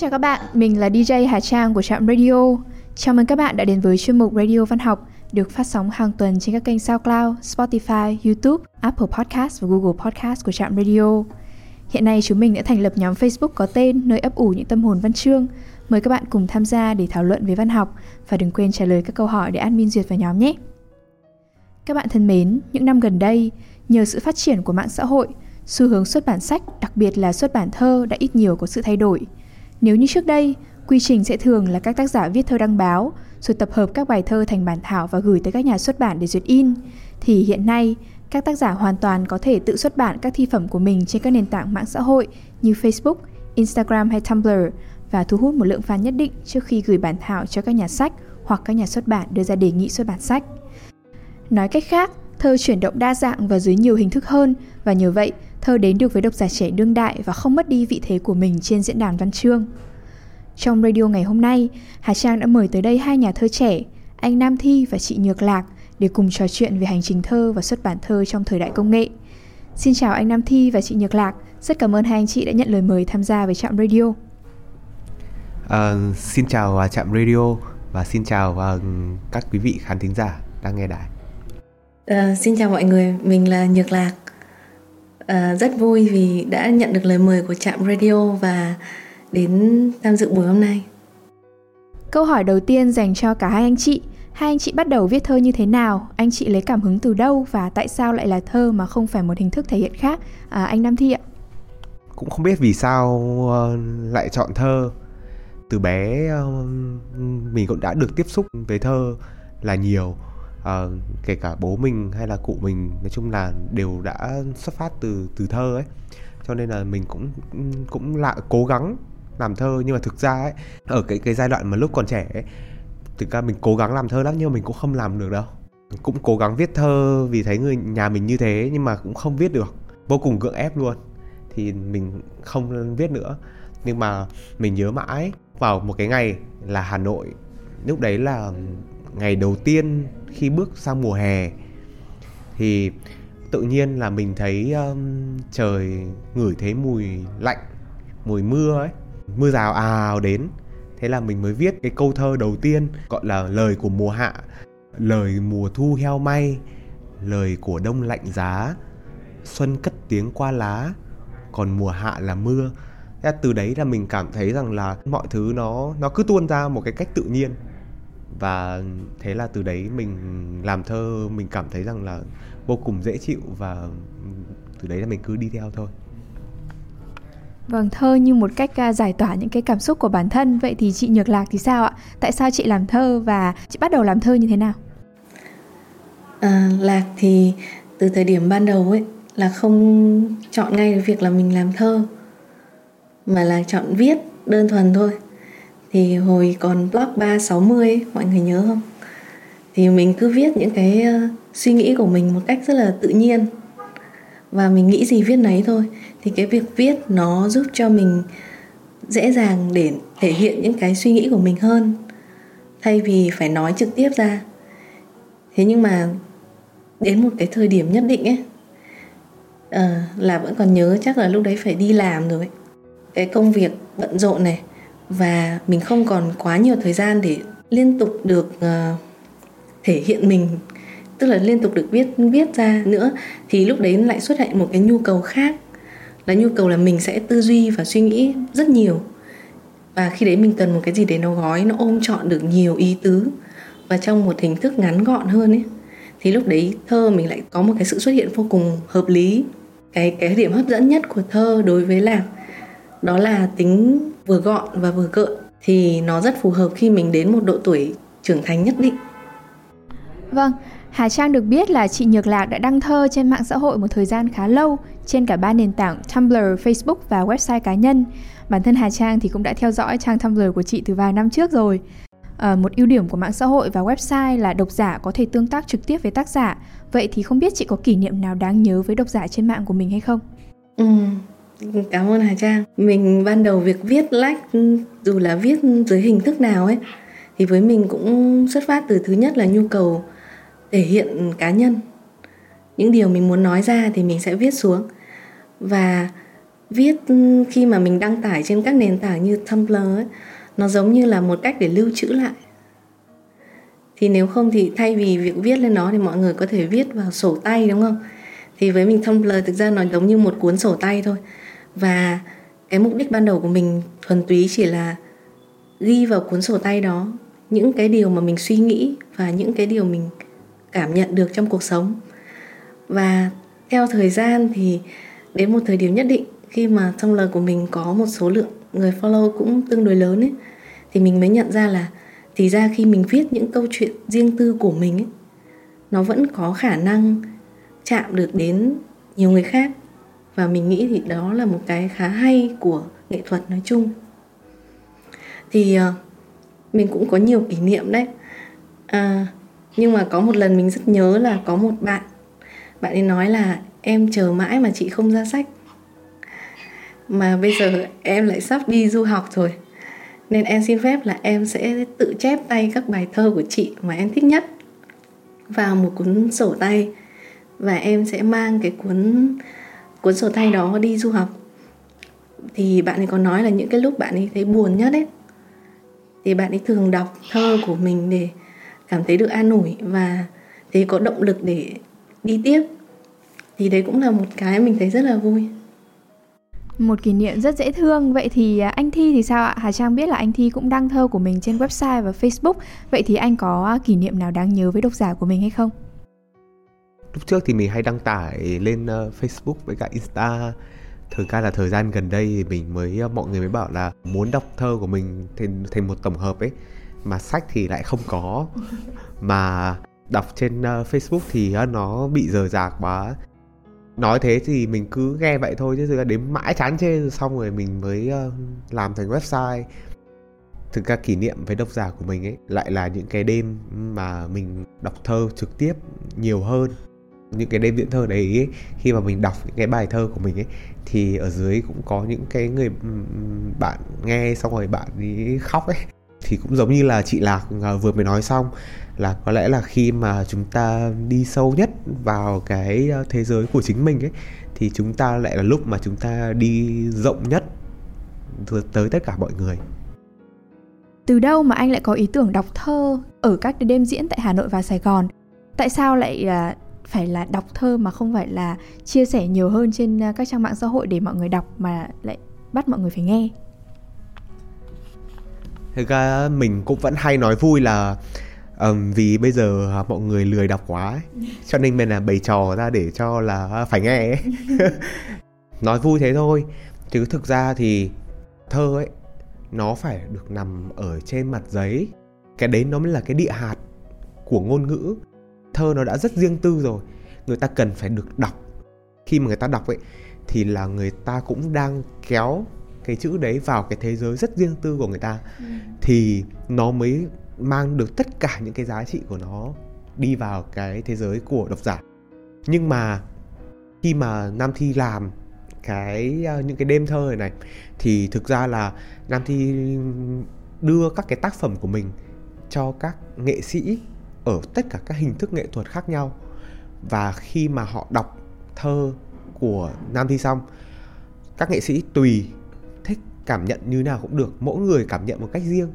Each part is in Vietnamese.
Chào các bạn, mình là DJ Hà Trang của Trạm Radio. Chào mừng các bạn đã đến với chuyên mục Radio Văn học được phát sóng hàng tuần trên các kênh SoundCloud, Spotify, YouTube, Apple Podcast và Google Podcast của Trạm Radio. Hiện nay chúng mình đã thành lập nhóm Facebook có tên nơi ấp ủ những tâm hồn văn chương. Mời các bạn cùng tham gia để thảo luận về văn học và đừng quên trả lời các câu hỏi để admin duyệt vào nhóm nhé. Các bạn thân mến, những năm gần đây, nhờ sự phát triển của mạng xã hội, xu hướng xuất bản sách, đặc biệt là xuất bản thơ đã ít nhiều có sự thay đổi. Nếu như trước đây, quy trình sẽ thường là các tác giả viết thơ đăng báo, rồi tập hợp các bài thơ thành bản thảo và gửi tới các nhà xuất bản để duyệt in, thì hiện nay các tác giả hoàn toàn có thể tự xuất bản các thi phẩm của mình trên các nền tảng mạng xã hội như Facebook, Instagram hay Tumblr và thu hút một lượng fan nhất định trước khi gửi bản thảo cho các nhà sách hoặc các nhà xuất bản đưa ra đề nghị xuất bản sách. Nói cách khác, thơ chuyển động đa dạng và dưới nhiều hình thức hơn và nhờ vậy, thơ đến được với độc giả trẻ đương đại và không mất đi vị thế của mình trên diễn đàn văn chương. Trong radio ngày hôm nay, Hà Trang đã mời tới đây hai nhà thơ trẻ, anh Nam Thi và chị Nhược Lạc để cùng trò chuyện về hành trình thơ và xuất bản thơ trong thời đại công nghệ. Xin chào anh Nam Thi và chị Nhược Lạc, rất cảm ơn hai anh chị đã nhận lời mời tham gia với Trạm Radio. À, xin chào uh, Trạm Radio và xin chào uh, các quý vị khán thính giả đang nghe đài. À, xin chào mọi người, mình là Nhược Lạc. À, rất vui vì đã nhận được lời mời của Trạm Radio và đến tham dự buổi hôm nay. Câu hỏi đầu tiên dành cho cả hai anh chị. Hai anh chị bắt đầu viết thơ như thế nào? Anh chị lấy cảm hứng từ đâu và tại sao lại là thơ mà không phải một hình thức thể hiện khác? À, anh Nam Thi ạ. Cũng không biết vì sao uh, lại chọn thơ. Từ bé uh, mình cũng đã được tiếp xúc với thơ là nhiều. Uh, kể cả bố mình hay là cụ mình nói chung là đều đã xuất phát từ từ thơ ấy. Cho nên là mình cũng cũng lại cố gắng làm thơ nhưng mà thực ra ấy ở cái cái giai đoạn mà lúc còn trẻ ấy, thực ra mình cố gắng làm thơ lắm nhưng mà mình cũng không làm được đâu. Cũng cố gắng viết thơ vì thấy người nhà mình như thế nhưng mà cũng không viết được. Vô cùng gượng ép luôn. Thì mình không viết nữa. Nhưng mà mình nhớ mãi vào một cái ngày là Hà Nội. Lúc đấy là ngày đầu tiên khi bước sang mùa hè thì tự nhiên là mình thấy um, trời ngửi thấy mùi lạnh mùi mưa ấy mưa rào ào đến. Thế là mình mới viết cái câu thơ đầu tiên gọi là lời của mùa hạ lời mùa thu heo may lời của đông lạnh giá xuân cất tiếng qua lá còn mùa hạ là mưa. Thế từ đấy là mình cảm thấy rằng là mọi thứ nó nó cứ tuôn ra một cái cách tự nhiên và thế là từ đấy mình làm thơ mình cảm thấy rằng là vô cùng dễ chịu và từ đấy là mình cứ đi theo thôi Vâng, thơ như một cách uh, giải tỏa những cái cảm xúc của bản thân. Vậy thì chị Nhược Lạc thì sao ạ? Tại sao chị làm thơ và chị bắt đầu làm thơ như thế nào? À, Lạc thì từ thời điểm ban đầu ấy là không chọn ngay việc là mình làm thơ mà là chọn viết đơn thuần thôi. Thì hồi còn blog 360 mọi người nhớ không? Thì mình cứ viết những cái ờ, suy nghĩ của mình một cách rất là tự nhiên và mình nghĩ gì viết nấy thôi thì cái việc viết nó giúp cho mình dễ dàng để thể hiện những cái suy nghĩ của mình hơn thay vì phải nói trực tiếp ra thế nhưng mà đến một cái thời điểm nhất định ấy à, là vẫn còn nhớ chắc là lúc đấy phải đi làm rồi ấy. cái công việc bận rộn này và mình không còn quá nhiều thời gian để liên tục được uh, thể hiện mình tức là liên tục được viết viết ra nữa thì lúc đấy lại xuất hiện một cái nhu cầu khác. Là nhu cầu là mình sẽ tư duy và suy nghĩ rất nhiều. Và khi đấy mình cần một cái gì để nó gói nó ôm trọn được nhiều ý tứ và trong một hình thức ngắn gọn hơn ấy thì lúc đấy thơ mình lại có một cái sự xuất hiện vô cùng hợp lý. Cái cái điểm hấp dẫn nhất của thơ đối với lạc đó là tính vừa gọn và vừa cợn thì nó rất phù hợp khi mình đến một độ tuổi trưởng thành nhất định Vâng, Hà Trang được biết là chị Nhược Lạc đã đăng thơ trên mạng xã hội một thời gian khá lâu trên cả ba nền tảng Tumblr, Facebook và website cá nhân. Bản thân Hà Trang thì cũng đã theo dõi trang Tumblr của chị từ vài năm trước rồi. À, một ưu điểm của mạng xã hội và website là độc giả có thể tương tác trực tiếp với tác giả. Vậy thì không biết chị có kỷ niệm nào đáng nhớ với độc giả trên mạng của mình hay không? Ừ, cảm ơn Hà Trang. Mình ban đầu việc viết like dù là viết dưới hình thức nào ấy thì với mình cũng xuất phát từ thứ nhất là nhu cầu thể hiện cá nhân. Những điều mình muốn nói ra thì mình sẽ viết xuống. Và viết khi mà mình đăng tải trên các nền tảng như Tumblr ấy, nó giống như là một cách để lưu trữ lại. Thì nếu không thì thay vì việc viết lên nó thì mọi người có thể viết vào sổ tay đúng không? Thì với mình Tumblr thực ra nó giống như một cuốn sổ tay thôi và cái mục đích ban đầu của mình thuần túy chỉ là ghi vào cuốn sổ tay đó những cái điều mà mình suy nghĩ và những cái điều mình cảm nhận được trong cuộc sống. Và theo thời gian thì đến một thời điểm nhất định, khi mà trong lời của mình có một số lượng người follow cũng tương đối lớn ấy, thì mình mới nhận ra là thì ra khi mình viết những câu chuyện riêng tư của mình ấy, nó vẫn có khả năng chạm được đến nhiều người khác và mình nghĩ thì đó là một cái khá hay của nghệ thuật nói chung. Thì uh, mình cũng có nhiều kỷ niệm đấy. À, nhưng mà có một lần mình rất nhớ là có một bạn bạn ấy nói là em chờ mãi mà chị không ra sách. Mà bây giờ em lại sắp đi du học rồi nên em xin phép là em sẽ tự chép tay các bài thơ của chị mà em thích nhất vào một cuốn sổ tay. Và em sẽ mang cái cuốn cuốn sổ tay đó đi du học. Thì bạn ấy có nói là những cái lúc bạn ấy thấy buồn nhất ấy, thì bạn ấy thường đọc thơ của mình để cảm thấy được an ủi và thấy có động lực để đi tiếp. Thì đấy cũng là một cái mình thấy rất là vui. Một kỷ niệm rất dễ thương. Vậy thì à, anh thi thì sao ạ? Hà trang biết là anh thi cũng đăng thơ của mình trên website và facebook. Vậy thì anh có à, kỷ niệm nào đáng nhớ với độc giả của mình hay không? Lúc trước thì mình hay đăng tải lên uh, facebook với cả insta. Thời gian là thời gian gần đây thì mình mới uh, mọi người mới bảo là muốn đọc thơ của mình thành thành một tổng hợp ấy. Mà sách thì lại không có. Mà đọc trên uh, Facebook thì uh, nó bị rời rạc quá. Nói thế thì mình cứ nghe vậy thôi chứ là đến mãi chán chê xong rồi mình mới uh, làm thành website. Thực ra kỷ niệm với độc giả của mình ấy lại là những cái đêm mà mình đọc thơ trực tiếp nhiều hơn những cái đêm diễn thơ đấy ấy, khi mà mình đọc những cái bài thơ của mình ấy thì ở dưới cũng có những cái người ừ, bạn nghe xong rồi bạn ấy khóc ấy. Thì cũng giống như là chị lạc à, vừa mới nói xong là có lẽ là khi mà chúng ta đi sâu nhất vào cái ờ, thế giới của chính mình ấy thì chúng ta lại là lúc mà chúng ta đi rộng nhất tới tất cả mọi người. Từ đâu mà anh lại có ý tưởng đọc thơ ở các đêm diễn tại Hà Nội và Sài Gòn? Tại sao lại à, phải là đọc thơ mà không phải là chia sẻ nhiều hơn trên các trang mạng xã hội để mọi người đọc mà lại bắt mọi người phải nghe Thực ra mình cũng vẫn hay nói vui là um, vì bây giờ mọi người lười đọc quá ấy. cho nên mình là bày trò ra để cho là phải nghe ấy. nói vui thế thôi chứ thực ra thì thơ ấy nó phải được nằm ở trên mặt giấy cái đấy nó mới là cái địa hạt của ngôn ngữ thơ nó đã rất riêng tư rồi người ta cần phải được đọc. Khi mà người ta đọc ấy thì là người ta cũng đang kéo cái chữ đấy vào cái thế giới rất riêng tư của người ta. Ừ. thì nó mới mang được tất cả những cái giá trị của nó đi vào cái thế giới của độc giả. Nhưng mà khi mà nam thi làm cái uh, những cái đêm thơ này, này thì thực ra là nam thi đưa các cái tác phẩm của mình cho các nghệ sĩ ở tất cả các hình thức nghệ thuật khác nhau. Và khi mà họ đọc thơ của nam thi xong các nghệ sĩ tùy thích cảm nhận như nào cũng được, mỗi người cảm nhận một cách riêng.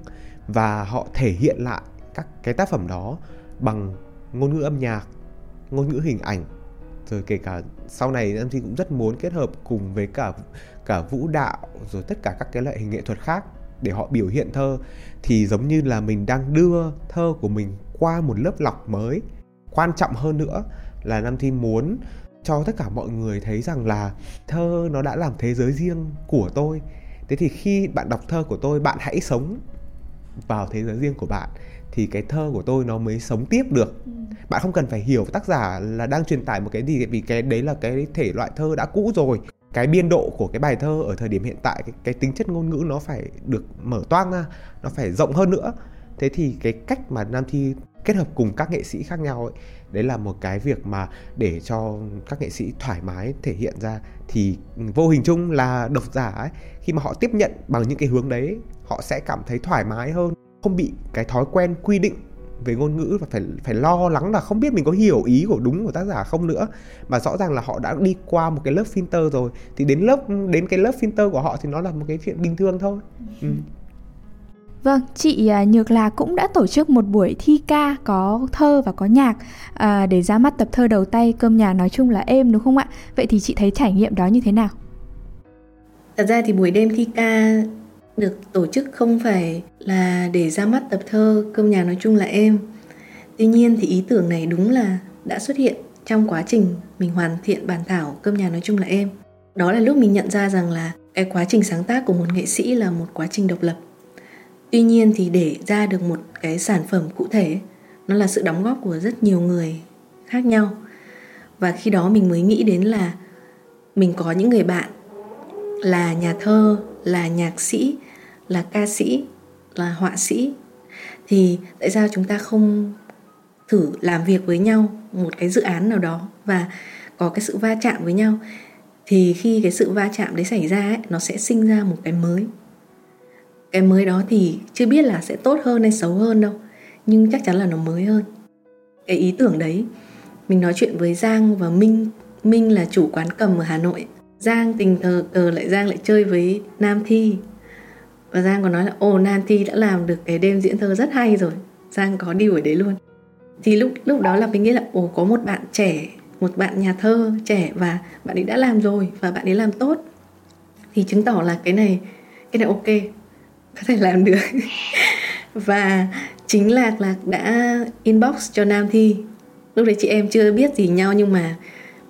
Và họ thể hiện lại các cái tác phẩm đó bằng ngôn ngữ âm nhạc, ngôn ngữ hình ảnh. Rồi kể cả sau này Nam Thi cũng rất muốn kết hợp cùng với cả cả vũ đạo, rồi tất cả các cái loại hình nghệ thuật khác để họ biểu hiện thơ. Thì giống như là mình đang đưa thơ của mình qua một lớp lọc mới. Quan trọng hơn nữa là nam thi muốn cho tất cả mọi người thấy rằng là thơ nó đã làm thế giới riêng của tôi. Thế thì khi bạn đọc thơ của tôi bạn hãy sống vào thế giới riêng của bạn thì cái thơ của tôi nó mới sống tiếp được. Ừ. bạn không cần phải hiểu tác giả là đang truyền tải một cái gì vì cái đấy là cái thể loại thơ đã cũ rồi. Cái biên độ của cái bài thơ ở thời điểm hiện tại cái, cái tính chất ngôn ngữ nó phải được mở toang ra nó phải rộng hơn nữa thế thì cái cách mà nam thi kết hợp cùng các nghệ sĩ khác nhau ấy, đấy là một cái việc mà để cho các nghệ sĩ thoải mái thể hiện ra. Thì ừ, vô hình chung là độc giả ấy, khi mà họ tiếp nhận bằng những cái hướng đấy, họ sẽ cảm thấy thoải mái hơn. Không bị cái thói quen quy định về ngôn ngữ và phải phải lo lắng là không biết mình có hiểu ý của đúng của tác giả không nữa. Mà rõ ràng là họ đã đi qua một cái lớp filter rồi, thì đến lớp, đến cái lớp filter của họ thì nó là một cái chuyện bình thường thôi. Ừ. Vâng, chị à, Nhược Là cũng đã tổ chức một buổi thi ca có thơ và có nhạc à, để ra mắt tập thơ đầu tay cơm nhà nói chung là êm đúng không ạ? Vậy thì chị thấy trải nghiệm đó như thế nào? Thật ra thì buổi đêm thi ca được tổ chức không phải là để ra mắt tập thơ cơm nhà nói chung là êm. Tuy nhiên thì ý tưởng này đúng là đã xuất hiện trong quá trình mình hoàn thiện bản thảo cơm nhà nói chung là êm. Đó là lúc mình nhận ra rằng là cái quá trình sáng tác của một nghệ sĩ là một quá trình độc lập tuy nhiên thì để ra được một cái sản phẩm cụ thể nó là sự đóng góp của rất nhiều người khác nhau. Và khi đó mình mới nghĩ đến là mình có những người bạn là nhà thơ là nhạc sĩ là ca sĩ là họa sĩ. Thì tại sao chúng ta không thử làm việc với nhau một cái dự án nào đó và có cái sự va chạm với nhau? Thì khi cái sự va chạm đấy xảy ra ấy, nó sẽ sinh ra một cái mới cái mới đó thì chưa biết là sẽ tốt hơn hay xấu hơn đâu, nhưng chắc chắn là nó mới hơn. Cái ý tưởng đấy, mình nói chuyện với giang và minh. Minh là chủ quán cầm ở hà nội. Giang tình cờ cờ lại giang lại chơi với nam thi. Và giang còn nói là, ồ, nam thi đã làm được cái đêm diễn thơ rất hay rồi. Giang có đi ở đấy luôn. Thì lúc lúc đó là mình nghĩ là, ồ, có một bạn trẻ, một bạn nhà thơ trẻ và bạn ấy đã làm rồi và bạn ấy làm tốt. Thì chứng tỏ là cái này cái này ok có thể làm được. Và chính lạc lạc đã inbox cho nam thi. Lúc đấy chị em chưa biết gì nhau nhưng mà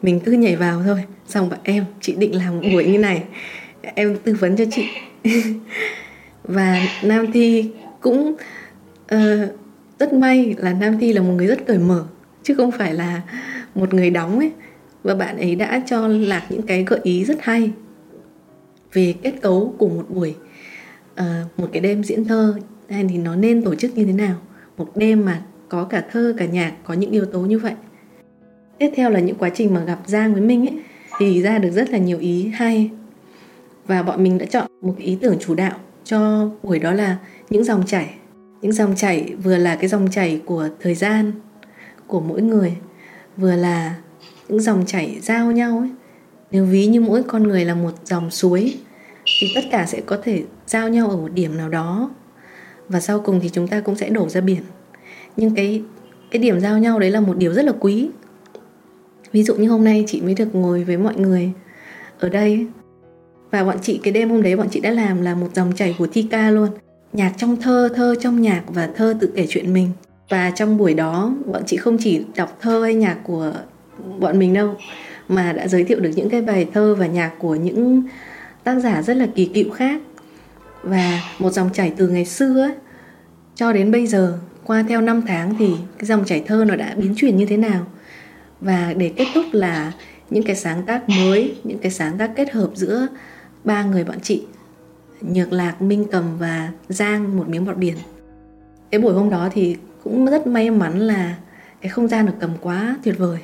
mình cứ nhảy vào thôi. Xong bảo em chị định làm một buổi như này. Em tư vấn cho chị. Và nam thi cũng uh, rất may là nam thi là một người rất cởi mở chứ không phải là một người đóng ấy. Và bạn ấy đã cho lạc những cái gợi ý rất hay về kết cấu của một buổi uh, một cái đêm diễn thơ hay thì nó nên tổ chức như thế nào? Một đêm mà có cả thơ cả nhạc có những yếu tố như vậy. Tiếp theo là những quá trình mà gặp giang với minh ấy thì ra được rất là nhiều ý hay. Và bọn mình đã chọn một ý tưởng chủ đạo cho buổi đó là những dòng chảy. Những dòng chảy vừa là cái dòng chảy của thời gian của mỗi người vừa là những dòng chảy giao nhau ấy. Nếu ví như mỗi con người là một dòng suối thì tất cả sẽ có thể giao nhau ở một điểm nào đó. Và sau cùng thì chúng ta cũng sẽ đổ ra biển. Nhưng cái cái điểm giao nhau đấy là một điều rất là quý. Ví dụ như hôm nay chị mới được ngồi với mọi người ở đây. Và bọn chị, cái đêm hôm đấy bọn chị đã làm là một dòng chảy của thi ca luôn. Nhạc trong thơ thơ trong nhạc và thơ tự kể chuyện mình. Và trong buổi đó, bọn chị không chỉ đọc thơ hay nhạc của bọn mình đâu, mà đã giới thiệu được những cái bài thơ và nhạc của những tác giả rất là kỳ cựu khác. Và một dòng chảy từ ngày xưa ấy, cho đến bây giờ qua theo năm tháng thì cái dòng chảy thơ nó đã biến chuyển như thế nào? Và để kết thúc là những cái sáng tác mới những cái sáng tác kết hợp giữa ba người bọn chị nhược lạc minh cầm và giang một miếng bọt biển. Cái buổi hôm đó thì cũng rất may mắn là cái không gian được cầm quá tuyệt vời.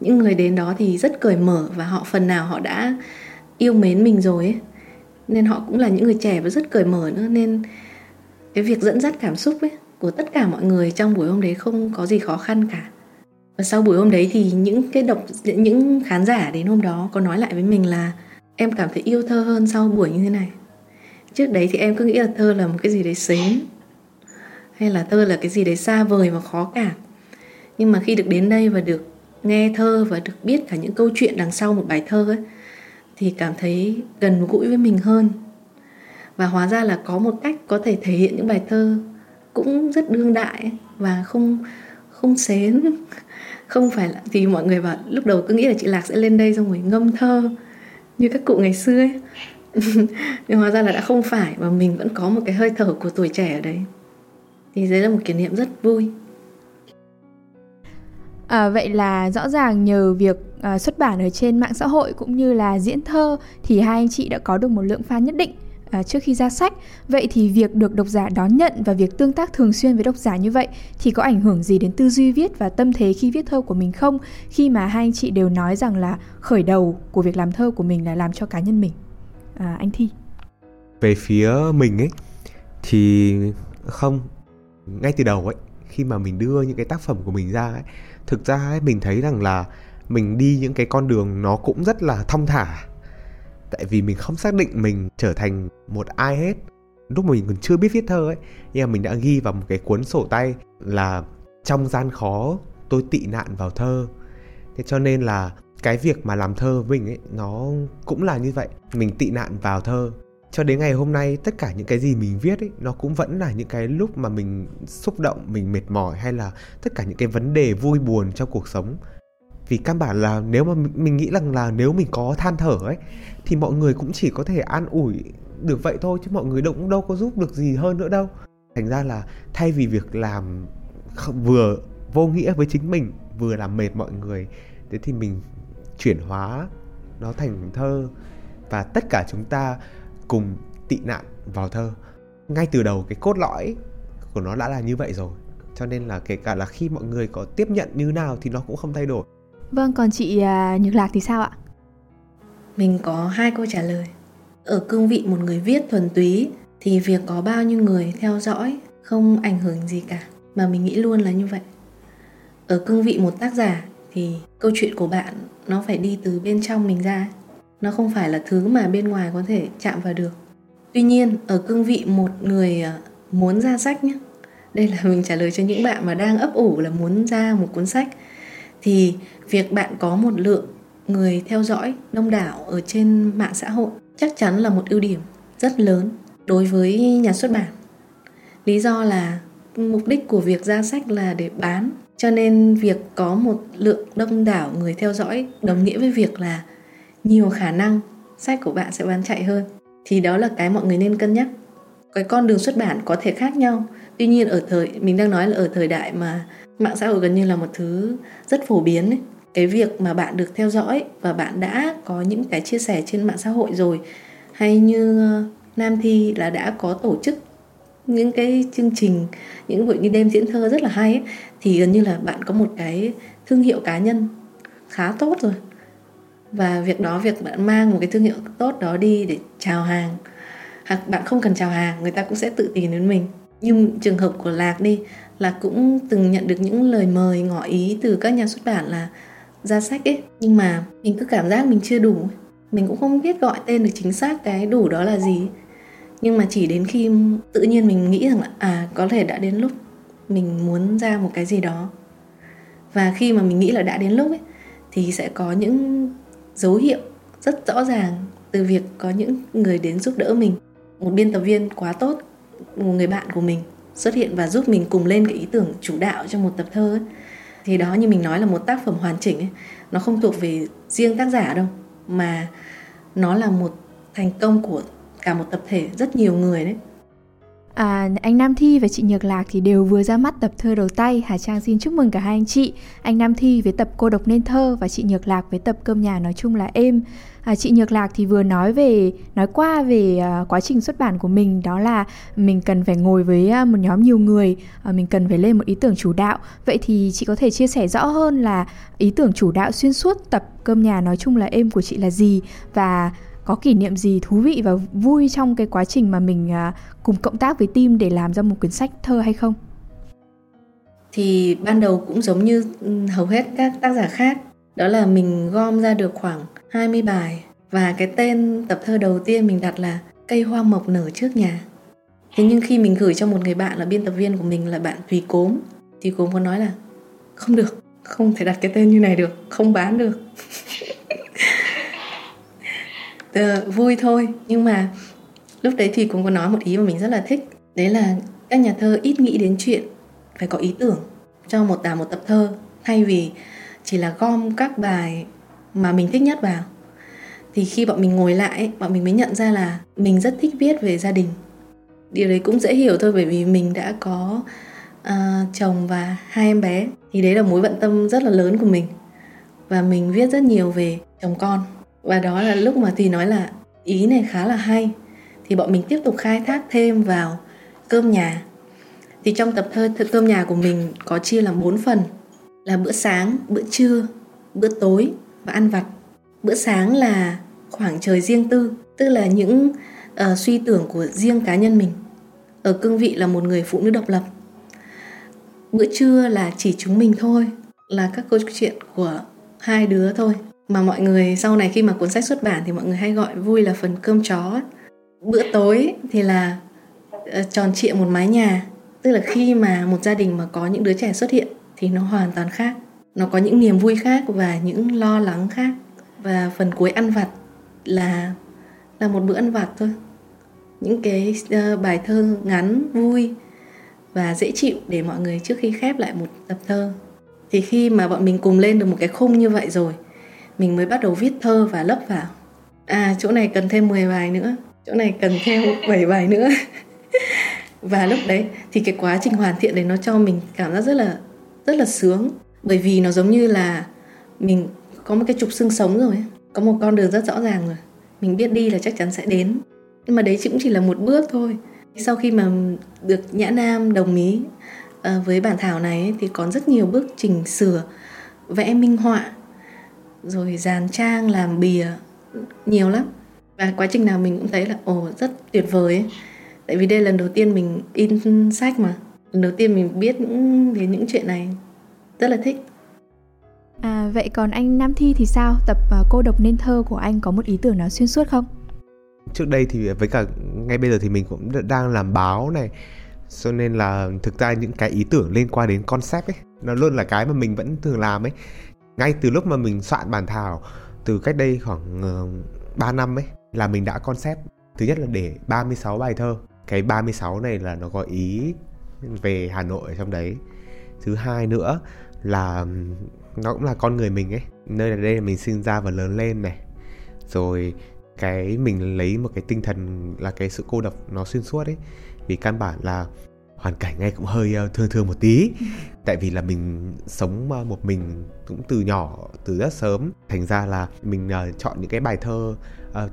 Những người đến đó thì rất cởi mở và họ phần nào họ đã yêu mến mình rồi ấy. Nên họ cũng là những người trẻ và rất cởi mở nữa. Nên cái việc dẫn dắt cảm xúc ấy của tất cả mọi người trong buổi hôm đấy không có gì khó khăn cả. Và sau buổi hôm đấy thì những cái độc, những khán giả đến hôm đó có nói lại với mình là, em cảm thấy yêu thơ hơn sau buổi như thế này. Trước đấy thì em cứ nghĩ là thơ là một cái gì đấy xến, hay là thơ là cái gì đấy xa vời và khó cả. Nhưng mà khi được đến đây và được nghe thơ và được biết cả những câu chuyện đằng sau một bài thơ ấy thì cảm thấy gần gũi với mình hơn. Và hóa ra là có một cách có thể thể hiện những bài thơ cũng rất đương đại và không không xến. Không phải là thì mọi người bảo lúc đầu cứ nghĩ là chị lạc sẽ lên đây xong rồi ngâm thơ như các cụ ngày xưa ấy. Nhưng hóa ra là đã không phải và mình vẫn có một cái hơi thở của tuổi trẻ ở đấy. Thì đấy là một kỷ niệm rất vui. À, vậy là rõ ràng nhờ việc à, xuất bản ở trên mạng xã hội cũng như là diễn thơ thì hai anh chị đã có được một lượng fan nhất định à, trước khi ra sách. Vậy thì việc được độc giả đón nhận và việc tương tác thường xuyên với độc giả như vậy thì có ảnh hưởng gì đến tư duy viết và tâm thế khi viết thơ của mình không? Khi mà hai anh chị đều nói rằng là khởi đầu của việc làm thơ của mình là làm cho cá nhân mình. À, anh Thi. Về phía mình ấy thì không ngay từ đầu ấy khi mà mình đưa những cái tác phẩm của mình ra ấy thực ra ấy, mình thấy rằng là mình đi những cái con đường nó cũng rất là thong thả. Tại vì mình không xác định mình trở thành một ai hết. Lúc mà mình còn chưa biết viết thơ ấy, nhưng mà mình đã ghi vào một cái cuốn sổ tay là trong gian khó, tôi tị nạn vào thơ thế cho nên là cái việc mà làm thơ với mình ấy, nó cũng là như vậy. Mình tị nạn vào thơ. Cho đến ngày hôm nay, tất cả những cái gì mình viết ấy, nó cũng vẫn là những cái lúc mà mình xúc động, mình mệt mỏi, hay là tất cả những cái vấn đề vui buồn trong cuộc sống vì căn bản là nếu mà mình nghĩ rằng là nếu mình có than thở ấy, thì mọi người cũng chỉ có thể an ủi được vậy thôi, chứ mọi người đâu cũng đâu có giúp được gì hơn nữa đâu. Thành ra là thay vì việc làm vừa vô nghĩa với chính mình, vừa làm mệt mọi người, thế thì mình chuyển hóa nó thành thơ và tất cả chúng ta cùng tị nạn vào thơ. Ngay từ đầu cái cốt lõi của nó đã là như vậy rồi, cho nên là kể cả là khi mọi người có tiếp nhận như nào thì nó cũng không thay đổi vâng còn chị uh, nhược lạc thì sao ạ? Mình có hai câu trả lời. Ở cương vị một người viết thuần túy thì việc có bao nhiêu người theo dõi không ảnh hưởng gì cả mà mình nghĩ luôn là như vậy. Ở cương vị một tác giả thì câu chuyện của bạn nó phải đi từ bên trong mình ra. Nó không phải là thứ mà bên ngoài có thể chạm vào được. Tuy nhiên ở cương vị một người à, muốn ra sách nhé đây là mình trả lời cho những bạn mà đang ấp ủ là muốn ra một cuốn sách thì việc bạn có một lượng người theo dõi đông đảo ở trên mạng xã hội chắc chắn là một ưu điểm rất lớn đối với nhà xuất bản. Lý do là mục đích của việc ra sách là để bán, cho nên việc có một lượng đông đảo người theo dõi đồng nghĩa với việc là nhiều khả năng sách của bạn sẽ bán chạy hơn. Thì đó là cái mọi người nên cân nhắc. Cái con đường xuất bản có thể khác nhau. Tuy nhiên ở thời, mình đang nói là ở thời đại mà mạng xã hội gần như là một thứ rất phổ biến ấy. cái việc mà bạn được theo dõi và bạn đã có những cái chia sẻ trên mạng xã hội rồi hay như ờ, nam thi là đã có tổ chức những cái chương trình những buổi như đêm diễn thơ rất là hay ấy, thì gần như là bạn có một cái thương hiệu cá nhân khá tốt rồi và việc đó việc bạn mang một cái thương hiệu tốt đó đi để chào hàng hoặc bạn không cần chào hàng người ta cũng sẽ tự tìm đến mình như trường hợp của lạc đi là cũng từng nhận được những lời mời, ngỏ ý từ các nhà xuất bản là ra sách ấy. Nhưng mà mình cứ cảm giác mình chưa đủ. Mình cũng không biết gọi tên được chính xác cái đủ đó là gì. Nhưng mà chỉ đến khi tự nhiên mình nghĩ rằng là à có thể đã đến lúc mình muốn ra một cái gì đó. Và khi mà mình nghĩ là đã đến lúc ấy, thì sẽ có những dấu hiệu rất rõ ràng từ việc có những người đến giúp đỡ mình. Một biên tập viên quá tốt người bạn của mình xuất hiện và giúp mình cùng lên cái ý tưởng chủ đạo cho một tập thơ ấy. thì đó như mình nói là một tác phẩm hoàn chỉnh ấy. nó không thuộc về riêng tác giả đâu, mà nó là một thành công của cả một tập thể, rất nhiều người đấy À, anh Nam Thi và chị Nhược Lạc thì đều vừa ra mắt tập thơ đầu tay. Hà Trang xin chúc mừng cả hai anh chị. Anh Nam Thi với tập Cô độc nên thơ và chị Nhược Lạc với tập Cơm nhà nói chung là êm. À, chị Nhược Lạc thì vừa nói về nói qua về uh, quá trình xuất bản của mình đó là mình cần phải ngồi với uh, một nhóm nhiều người, uh, mình cần phải lên một ý tưởng chủ đạo. Vậy thì chị có thể chia sẻ rõ hơn là ý tưởng chủ đạo xuyên suốt tập Cơm nhà nói chung là êm của chị là gì và có kỷ niệm gì thú vị và vui trong cái quá trình mà mình à, cùng cộng tác với team để làm ra một quyển sách thơ hay không? Thì ban đầu cũng giống như ừ, hầu hết các tác giả khác, đó là mình gom ra được khoảng 20 bài và cái tên tập thơ đầu tiên mình đặt là cây hoa mộc nở trước nhà. Thế nhưng khi mình gửi cho một người bạn là biên tập viên của mình là bạn Thùy Cốm thì Cốm có nói là không được, không thể đặt cái tên như này được, không bán được. uh, vui thôi. Nhưng mà lúc đấy thì cũng có nói một ý mà mình rất là thích. Đấy là các nhà thơ ít nghĩ đến chuyện phải có ý tưởng cho một tả một tập thơ. Thay vì chỉ là gom các bài mà mình thích nhất vào. Thì khi bọn mình ngồi lại bọn mình mới nhận ra là mình rất thích viết về gia đình. Điều đấy cũng dễ hiểu thôi bởi vì mình đã có uh, chồng và hai em bé. Thì đấy là mối bận tâm rất là lớn của mình. Và mình viết rất nhiều về chồng con và đó là lúc mà thì nói là ý này khá là hay. Thì bọn mình tiếp tục khai thác thêm vào cơm nhà. Thì trong tập thơ cơm nhà của mình có chia làm bốn phần là bữa sáng bữa trưa bữa tối và ăn vặt. Bữa sáng là khoảng trời riêng tư tức là những uh, suy tưởng của riêng cá nhân mình. Ở cương vị là một người phụ nữ độc lập. Bữa trưa là chỉ chúng mình thôi là các câu chuyện của hai đứa thôi mà mọi người sau này khi mà cuốn sách xuất bản thì mọi người hay gọi vui là phần cơm chó. Bữa tối thì là ờ, tròn trịa một mái nhà. Tức là khi mà một gia đình mà có những đứa trẻ xuất hiện thì nó hoàn toàn khác. Nó có những niềm vui khác và những lo lắng khác. Và phần cuối ăn vặt là là một bữa ăn vặt thôi. Những cái uh, bài thơ ngắn vui và dễ chịu để mọi người trước khi khép lại một tập thơ. Thì khi mà bọn mình cùng lên được một cái khung như vậy rồi mình mới bắt đầu viết thơ và lấp vào. À chỗ này cần thêm 10 bài nữa. Chỗ này cần thêm 7 bài nữa. Và lúc đấy thì cái quá trình hoàn thiện đấy nó cho mình cảm giác rất là rất là sướng. Bởi vì nó giống như là mình có một cái trục xương sống rồi có một con đường rất rõ ràng rồi. Mình biết đi là chắc chắn sẽ đến. Nhưng mà đấy cũng chỉ là một bước thôi. Sau khi mà được nhã nam đồng ý uh, với bản thảo này thì còn rất nhiều bước chỉnh sửa vẽ minh họa rồi dàn trang làm bìa nhiều lắm. Và quá trình nào mình cũng thấy là ồ rất tuyệt vời ấy. Tại vì đây là lần đầu tiên mình in sách mà. Lần đầu tiên mình biết những đến những chuyện này. Rất là thích. À, vậy còn anh Nam Thi thì sao? Tập uh, cô độc nên thơ của anh có một ý tưởng nào xuyên suốt không? Trước đây thì với cả ngay bây giờ thì mình cũng đang làm báo này. Cho nên là thực ra những cái ý tưởng liên quan đến concept ấy nó luôn là cái mà mình vẫn thường làm ấy ngay từ lúc mà mình soạn bản thảo từ cách đây khoảng ờ, uh, 3 năm ấy là mình đã concept. Thứ nhất là để 36 bài thơ. Cái 36 này là nó có ý về Hà Nội ở trong đấy. Thứ hai nữa là nó cũng là con người mình ấy. Nơi là đây là mình sinh ra và lớn lên này. Rồi cái mình lấy một cái tinh thần là cái sự cô độc nó xuyên suốt ấy. Vì căn bản là hoàn cảnh ngay cũng hơi thương thương một tí. Tại vì là mình sống uh, một mình cũng từ nhỏ từ rất sớm. Thành ra là mình uh, chọn những cái bài thơ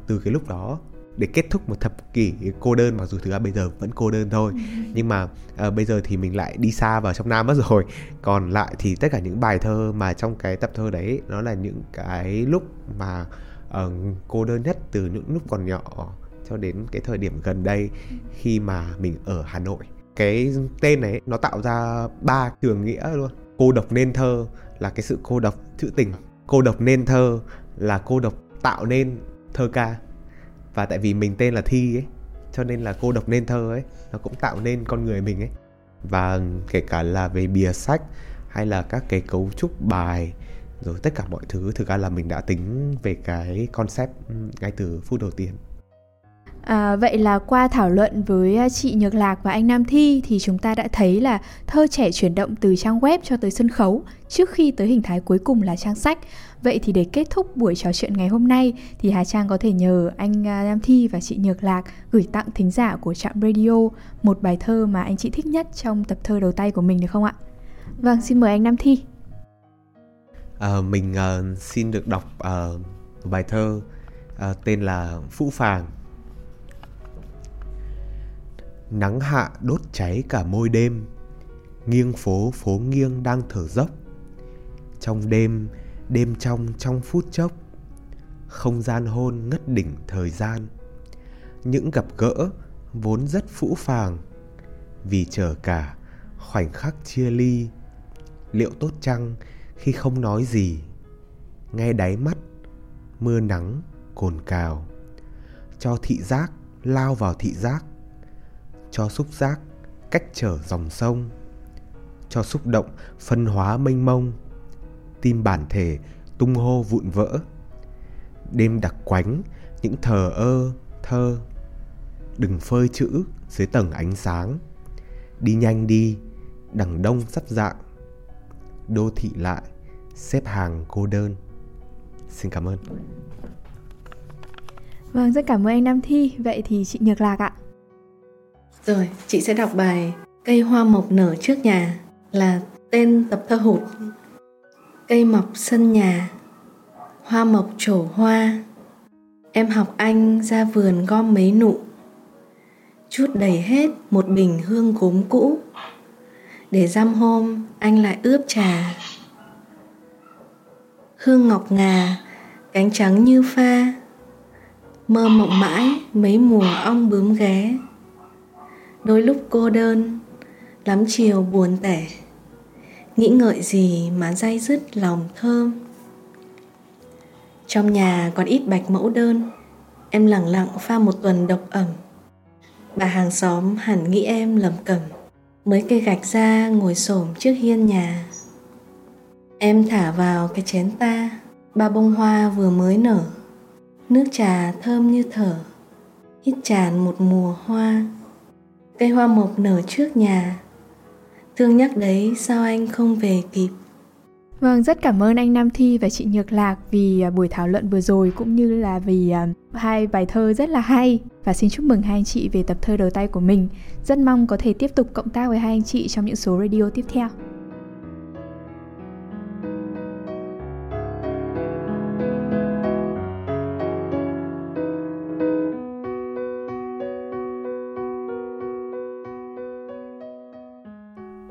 từ cái lúc đó để kết thúc một thập kỷ cô đơn mặc dù thực ra bây giờ vẫn cô đơn thôi. Nhưng mà uh, bây giờ thì mình lại đi xa vào trong nam mất rồi. Còn lại thì tất cả những bài thơ mà trong cái tập thơ đấy nó là những cái lúc mà uh, cô đơn nhất từ những lúc còn nhỏ cho đến cái thời điểm gần đây khi mà mình ở Hà Nội cái tên này nó tạo ra ba trường nghĩa luôn. Cô độc nên thơ là cái sự cô độc trữ tình. Cô độc nên thơ là cô độc tạo nên thơ ca. Và tại vì mình tên là thi ấy, cho nên là cô độc nên thơ ấy, nó cũng tạo nên con người mình ấy. Và kể cả là về bìa sách, hay là các cái cấu trúc bài, rồi tất cả mọi thứ, thực ra là mình đã tính về cái concept ừ, ngay từ phút đầu tiên. À, vậy là qua thảo luận với à, chị Nhược Lạc và anh Nam Thi thì chúng ta đã thấy là thơ trẻ chuyển động từ trang web cho tới sân khấu trước khi tới hình thái cuối cùng là trang sách. Vậy thì để kết thúc buổi trò chuyện ngày hôm nay thì Hà Trang có thể nhờ anh à, Nam Thi và chị Nhược Lạc gửi tặng thính giả của Trạm Radio một bài thơ mà anh chị thích nhất trong tập thơ đầu tay của mình được không ạ? Vâng, xin mời anh Nam Thi. À, mình uh, xin được đọc uh, một bài thơ uh, tên là Phũ Phàng Nắng hạ đốt cháy cả môi đêm. Nghiêng phố phố nghiêng đang thở dốc. Trong đêm, đêm trong trong phút chốc Không gian hôn ngất đỉnh thời gian. Những gặp gỡ vốn rất phũ phàng Vì chờ cả khoảnh khắc chia ly. Liệu tốt chăng khi không nói gì Nghe đáy mắt mưa nắng cồn cào. Cho thị giác lao vào thị giác cho xúc giác, cách trở dòng sông, cho xúc động, phân hóa mênh mông, tim bản thể tung hô vụn vỡ. Đêm đặc quánh, những thờ ơ, thơ, đừng phơi chữ dưới tầng ánh sáng. Đi nhanh đi, đằng đông sắp dạng, đô thị lại, xếp hàng cô đơn. Xin cảm ơn. Vâng rất cảm ơn anh nam thi. Vậy thì chị nhược lạc ạ rồi, chị sẽ đọc bài Cây hoa mộc nở trước nhà là tên tập thơ hụt. Cây mọc sân nhà, hoa mộc trổ hoa. Em học anh ra vườn gom mấy nụ. Chút đầy hết một bình hương gốm cũ. Để răm hôm anh lại ướp trà. Hương ngọc ngà, cánh trắng như pha. Mơ mộng mãi mấy mùa ong bướm ghé đôi lúc cô đơn lắm chiều buồn tẻ. Nghĩ ngợi gì mà day dứt lòng thơm. Trong nhà còn ít bạch mẫu đơn, em lẳng lặng pha một tuần độc ẩm. Bà hàng xóm hẳn nghĩ em lầm cẩm, mới cây gạch ra ngồi xổm trước hiên nhà. Em thả vào cái chén ta, ba bông hoa vừa mới nở. Nước trà thơm như thở, hít tràn một mùa hoa cây hoa mộc nở trước nhà thương nhắc đấy sao anh không về kịp Vâng, rất cảm ơn anh Nam Thi và chị Nhược Lạc vì à, buổi thảo luận vừa rồi cũng như là vì à, hai bài thơ rất là hay và xin chúc mừng hai anh chị về tập thơ đầu tay của mình. Rất mong có thể tiếp tục cộng tác với hai anh chị trong những số radio tiếp theo.